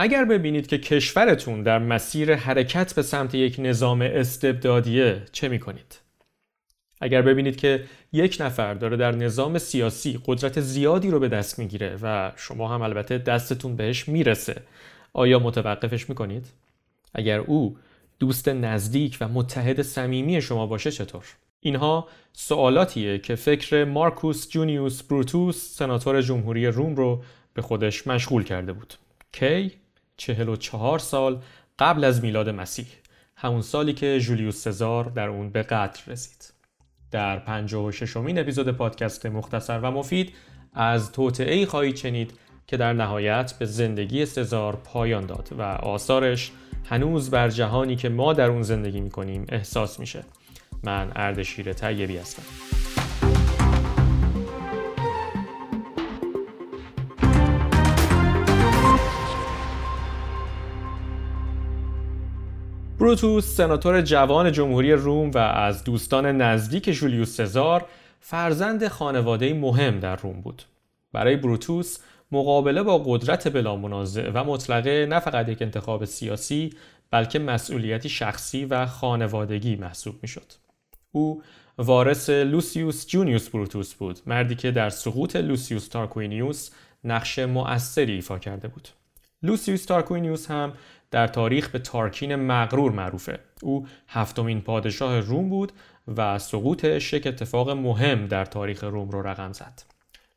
اگر ببینید که کشورتون در مسیر حرکت به سمت یک نظام استبدادیه چه می کنید؟ اگر ببینید که یک نفر داره در نظام سیاسی قدرت زیادی رو به دست می‌گیره و شما هم البته دستتون بهش می‌رسه آیا متوقفش می‌کنید؟ اگر او دوست نزدیک و متحد صمیمی شما باشه چطور؟ اینها سوالاتیه که فکر مارکوس جونیوس بروتوس سناتور جمهوری روم رو به خودش مشغول کرده بود. کی؟ چهار سال قبل از میلاد مسیح همون سالی که جولیوس سزار در اون به قتل رسید. در 56 امین اپیزود پادکست مختصر و مفید از توطعه خواهید شنید که در نهایت به زندگی سزار پایان داد و آثارش هنوز بر جهانی که ما در اون زندگی می‌کنیم احساس میشه من اردشیر طیبی هستم بروتوس سناتور جوان جمهوری روم و از دوستان نزدیک جولیوس سزار فرزند خانواده مهم در روم بود. برای بروتوس مقابله با قدرت بلا منازع و مطلقه نه فقط یک انتخاب سیاسی بلکه مسئولیتی شخصی و خانوادگی محسوب می شد. او وارث لوسیوس جونیوس بروتوس بود مردی که در سقوط لوسیوس تارکوینیوس نقش مؤثری ایفا کرده بود. لوسیوس تارکوینیوس هم در تاریخ به تارکین مغرور معروفه. او هفتمین پادشاه روم بود و سقوطش یک اتفاق مهم در تاریخ روم رو رقم زد.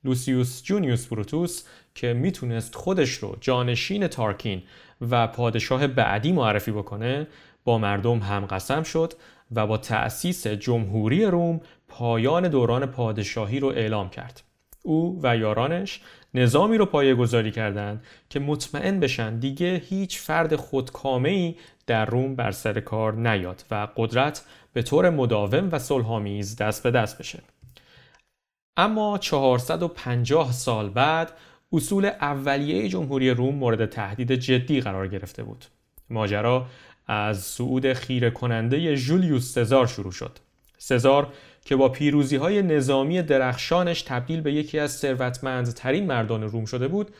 لوسیوس جونیوس بروتوس که می‌تونست خودش رو جانشین تارکین و پادشاه بعدی معرفی بکنه با مردم هم قسم شد و با تأسیس جمهوری روم پایان دوران پادشاهی رو اعلام کرد. او و یارانش نظامی رو پایه گذاری کردند که مطمئن بشن دیگه هیچ فرد خودکامه‌ای در روم بر سر کار نیاد و قدرت به طور مداوم و صلحآمیز دست به دست بشه. اما 450 سال بعد اصول اولیه جمهوری روم مورد تهدید جدی قرار گرفته بود. ماجرا از صعود خیره کننده جولیوس سزار شروع شد. سزار که با پیروزی های نظامی درخشانش تبدیل به یکی از ثروتمندترین مردان روم شده بود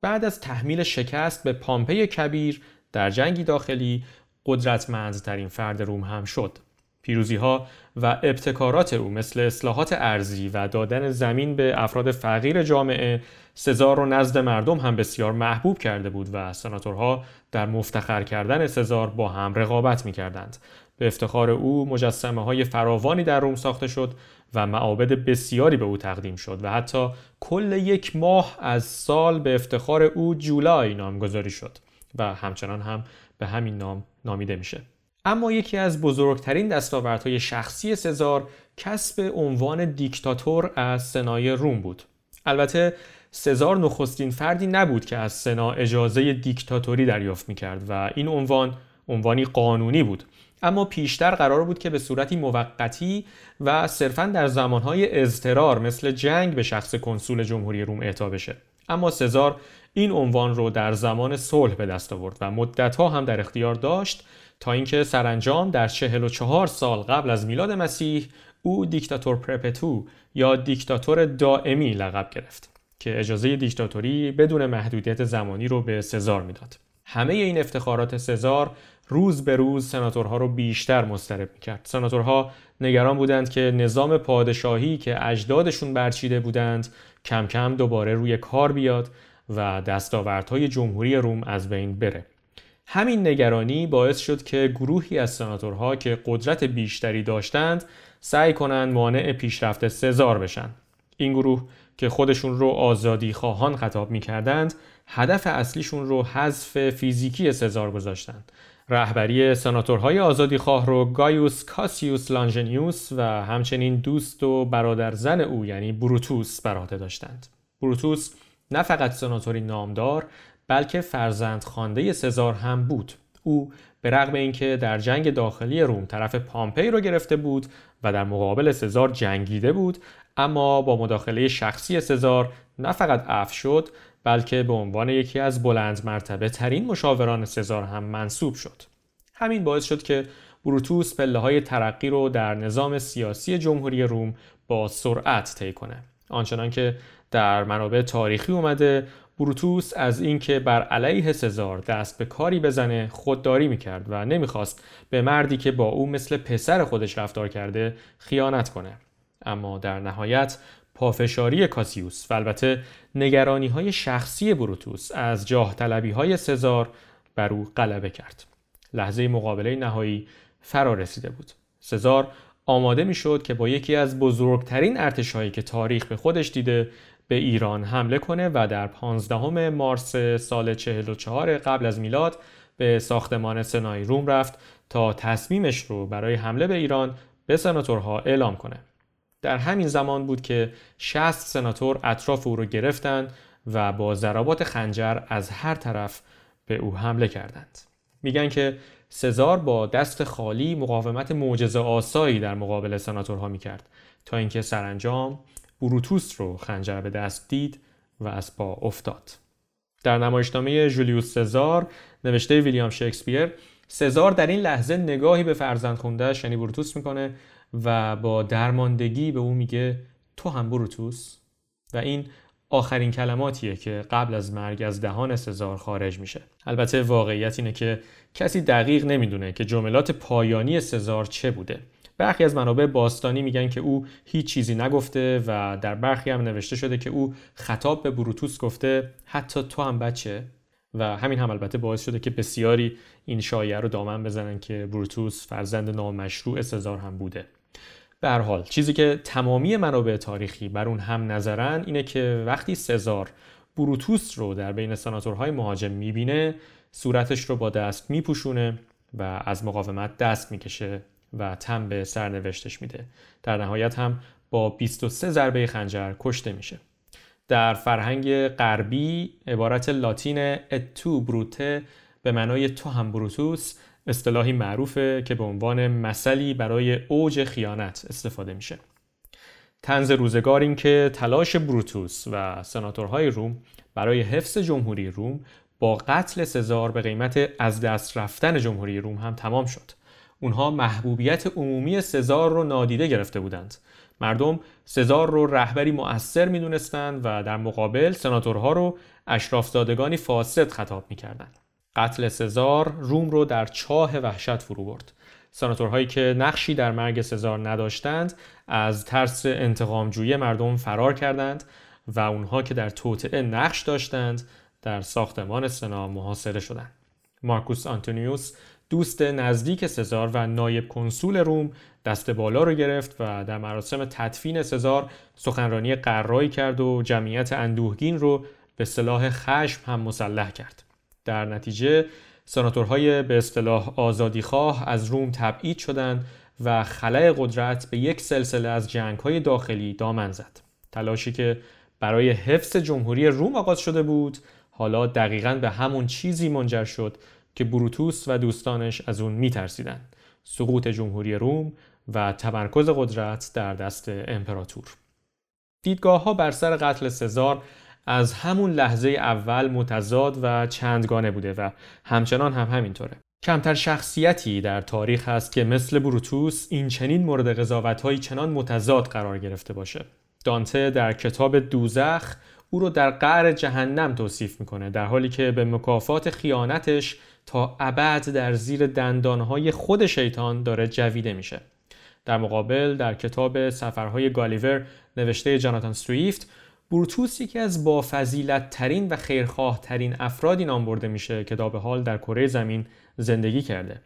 بعد از تحمیل شکست به پامپی کبیر در جنگی داخلی قدرتمندترین فرد روم هم شد. پیروزی ها و ابتکارات او مثل اصلاحات ارزی و دادن زمین به افراد فقیر جامعه سزار رو نزد مردم هم بسیار محبوب کرده بود و سناتورها در مفتخر کردن سزار با هم رقابت می کردند. به افتخار او مجسمه های فراوانی در روم ساخته شد و معابد بسیاری به او تقدیم شد و حتی کل یک ماه از سال به افتخار او جولای نامگذاری شد و همچنان هم به همین نام نامیده میشه. اما یکی از بزرگترین دستاوردهای شخصی سزار کسب عنوان دیکتاتور از سنای روم بود. البته سزار نخستین فردی نبود که از سنا اجازه دیکتاتوری دریافت می‌کرد و این عنوان عنوانی قانونی بود اما پیشتر قرار بود که به صورتی موقتی و صرفا در زمانهای اضطرار مثل جنگ به شخص کنسول جمهوری روم اعطا بشه اما سزار این عنوان رو در زمان صلح به دست آورد و مدتها هم در اختیار داشت تا اینکه سرانجام در 44 سال قبل از میلاد مسیح او دیکتاتور پرپتو یا دیکتاتور دائمی لقب گرفت که اجازه دیکتاتوری بدون محدودیت زمانی رو به سزار می‌داد. همه این افتخارات سزار روز به روز سناتورها رو بیشتر مضطرب می‌کرد. سناتورها نگران بودند که نظام پادشاهی که اجدادشون برچیده بودند کم کم دوباره روی کار بیاد و دستاوردهای جمهوری روم از بین بره. همین نگرانی باعث شد که گروهی از سناتورها که قدرت بیشتری داشتند سعی کنند مانع پیشرفت سزار بشن. این گروه که خودشون رو آزادی خواهان خطاب می کردند هدف اصلیشون رو حذف فیزیکی سزار گذاشتند. رهبری سناتورهای آزادی خواه رو گایوس کاسیوس لانژنیوس و همچنین دوست و برادر زن او یعنی بروتوس بر داشتند. بروتوس نه فقط سناتوری نامدار بلکه فرزند خانده سزار هم بود. او به رغم اینکه در جنگ داخلی روم طرف پامپی رو گرفته بود و در مقابل سزار جنگیده بود اما با مداخله شخصی سزار نه فقط اف شد بلکه به عنوان یکی از بلند مرتبه ترین مشاوران سزار هم منصوب شد. همین باعث شد که بروتوس پله های ترقی رو در نظام سیاسی جمهوری روم با سرعت طی کنه. آنچنان که در منابع تاریخی اومده بروتوس از اینکه بر علیه سزار دست به کاری بزنه خودداری می‌کرد و نمی‌خواست به مردی که با او مثل پسر خودش رفتار کرده خیانت کنه. اما در نهایت پافشاری کاسیوس و البته نگرانی های شخصی بروتوس از جاه طلبی های سزار بر او غلبه کرد. لحظه مقابله نهایی فرا رسیده بود. سزار آماده می‌شد که با یکی از بزرگترین ارتشهایی که تاریخ به خودش دیده به ایران حمله کنه و در 15 مارس سال 44 قبل از میلاد به ساختمان سنای روم رفت تا تصمیمش رو برای حمله به ایران به سناتورها اعلام کنه. در همین زمان بود که 60 سناتور اطراف او رو گرفتند و با ضربات خنجر از هر طرف به او حمله کردند. میگن که سزار با دست خالی مقاومت معجزه آسایی در مقابل سناتورها می‌کرد تا اینکه سرانجام بروتوس رو خنجر به دست دید و از پا افتاد. در نمایشنامه جولیوس سزار نوشته ویلیام شکسپیر سزار در این لحظه نگاهی به فرزند خوندهش یعنی بروتوس می‌کنه و با درماندگی به او میگه تو هم بروتوس و این آخرین کلماتیه که قبل از مرگ از دهان سزار خارج میشه. البته واقعیت اینه که کسی دقیق نمی‌دونه که جملات پایانی سزار چه بوده. برخی از منابع باستانی میگن که او هیچ چیزی نگفته و در برخی هم نوشته شده که او خطاب به بروتوس گفته حتی تو هم بچه. و همین هم البته باعث شده که بسیاری این شایعه رو دامن بزنن که بروتوس فرزند نامشروع سزار هم بوده. به هر حال چیزی که تمامی منابع تاریخی بر اون هم نظرن اینه که وقتی سزار بروتوس رو در بین سناتورهای مهاجم می‌بینه صورتش رو با دست میپوشونه و از مقاومت دست می‌کشه. و تم به سرنوشتش میده. در نهایت هم با 23 ضربه خنجر کشته میشه. در فرهنگ غربی عبارت لاتین اتو بروته به معنای تو هم بروتوس اصطلاحی معروفه که به عنوان مثلی برای اوج خیانت استفاده میشه. تنز روزگار این که تلاش بروتوس و سناتورهای روم برای حفظ جمهوری روم با قتل سزار به قیمت از دست رفتن جمهوری روم هم تمام شد. اونها محبوبیت عمومی سزار رو نادیده گرفته بودند. مردم سزار رو رهبری مؤثر می‌دونستند و در مقابل سناتورها رو اشرافزادگانی فاسد خطاب می‌کردند. قتل سزار روم رو در چاه وحشت فرو برد. سناتورهایی که نقشی در مرگ سزار نداشتند از ترس انتقامجویی مردم فرار کردند و اونها که در توطعه نقش داشتند در ساختمان سنا محاصره شدند. مارکوس آنتونیوس دوست نزدیک سزار و نایب کنسول روم دست بالا رو گرفت و در مراسم تدفین سزار سخنرانی قرایی کرد و جمعیت اندوهگین رو به صلاح خشم هم مسلح کرد. در نتیجه سناتورهای به اصطلاح آزادیخواه از روم تبعید شدند و خلای قدرت به یک سلسله از جنگهای داخلی دامن زد. تلاشی که برای حفظ جمهوری روم آغاز شده بود حالا دقیقا به همون چیزی منجر شد که بروتوس و دوستانش از اون میترسیدن. سقوط جمهوری روم و تمرکز قدرت در دست امپراتور. دیدگاه ها بر سر قتل سزار از همون لحظه اول متضاد و چندگانه بوده و همچنان هم همینطوره. کمتر شخصیتی در تاریخ هست که مثل بروتوس این چنین مورد قضاوت چنان متضاد قرار گرفته باشه. دانته در کتاب دوزخ او رو در قعر جهنم توصیف می‌کنه در حالی که به مکافات خیانتش تا ابد در زیر دندانهای خود شیطان داره جویده میشه. در مقابل در کتاب سفرهای گالیور نوشته جاناتان سویفت بروتوس یکی از بافضیلت ترین و خیرخواه ترین افرادی نام برده میشه که به حال در کره زمین زندگی کرده.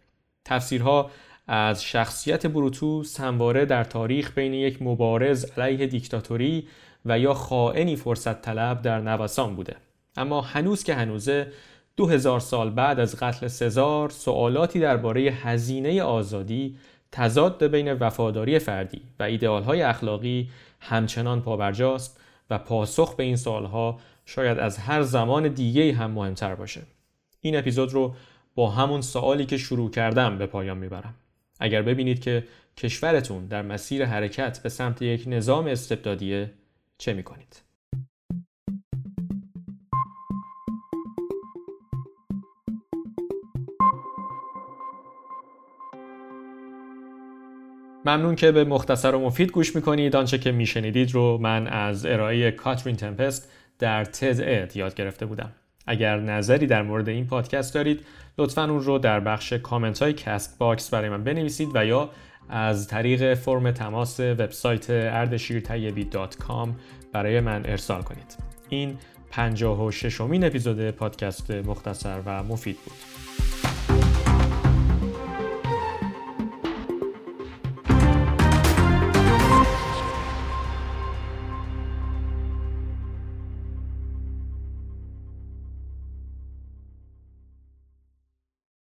تفسیرها از شخصیت بروتوس همواره در تاریخ بین یک مبارز علیه دیکتاتوری و یا خائنی فرصت طلب در نوسان بوده. اما هنوز که هنوزه دو هزار سال بعد از قتل سزار سوالاتی درباره هزینه آزادی تضاد بین وفاداری فردی و ایدئالهای اخلاقی همچنان پابرجاست و پاسخ به این سوالها شاید از هر زمان دیگه هم مهمتر باشه این اپیزود رو با همون سوالی که شروع کردم به پایان می‌برم اگر ببینید که کشورتون در مسیر حرکت به سمت یک نظام استبدادیه چه می‌کنید؟ ممنون که به مختصر و مفید گوش می‌کنید. آنچه که میشنیدید رو من از ارائه کاترین تمپست در تد اد یاد گرفته بودم. اگر نظری در مورد این پادکست دارید لطفا اون رو در بخش کامنت های CastBox برای من بنویسید و یا از طریق فرم تماس وبسایت اردشیرطیبی برای من ارسال کنید. این 56 امین اپیزود پادکست مختصر و مفید بود.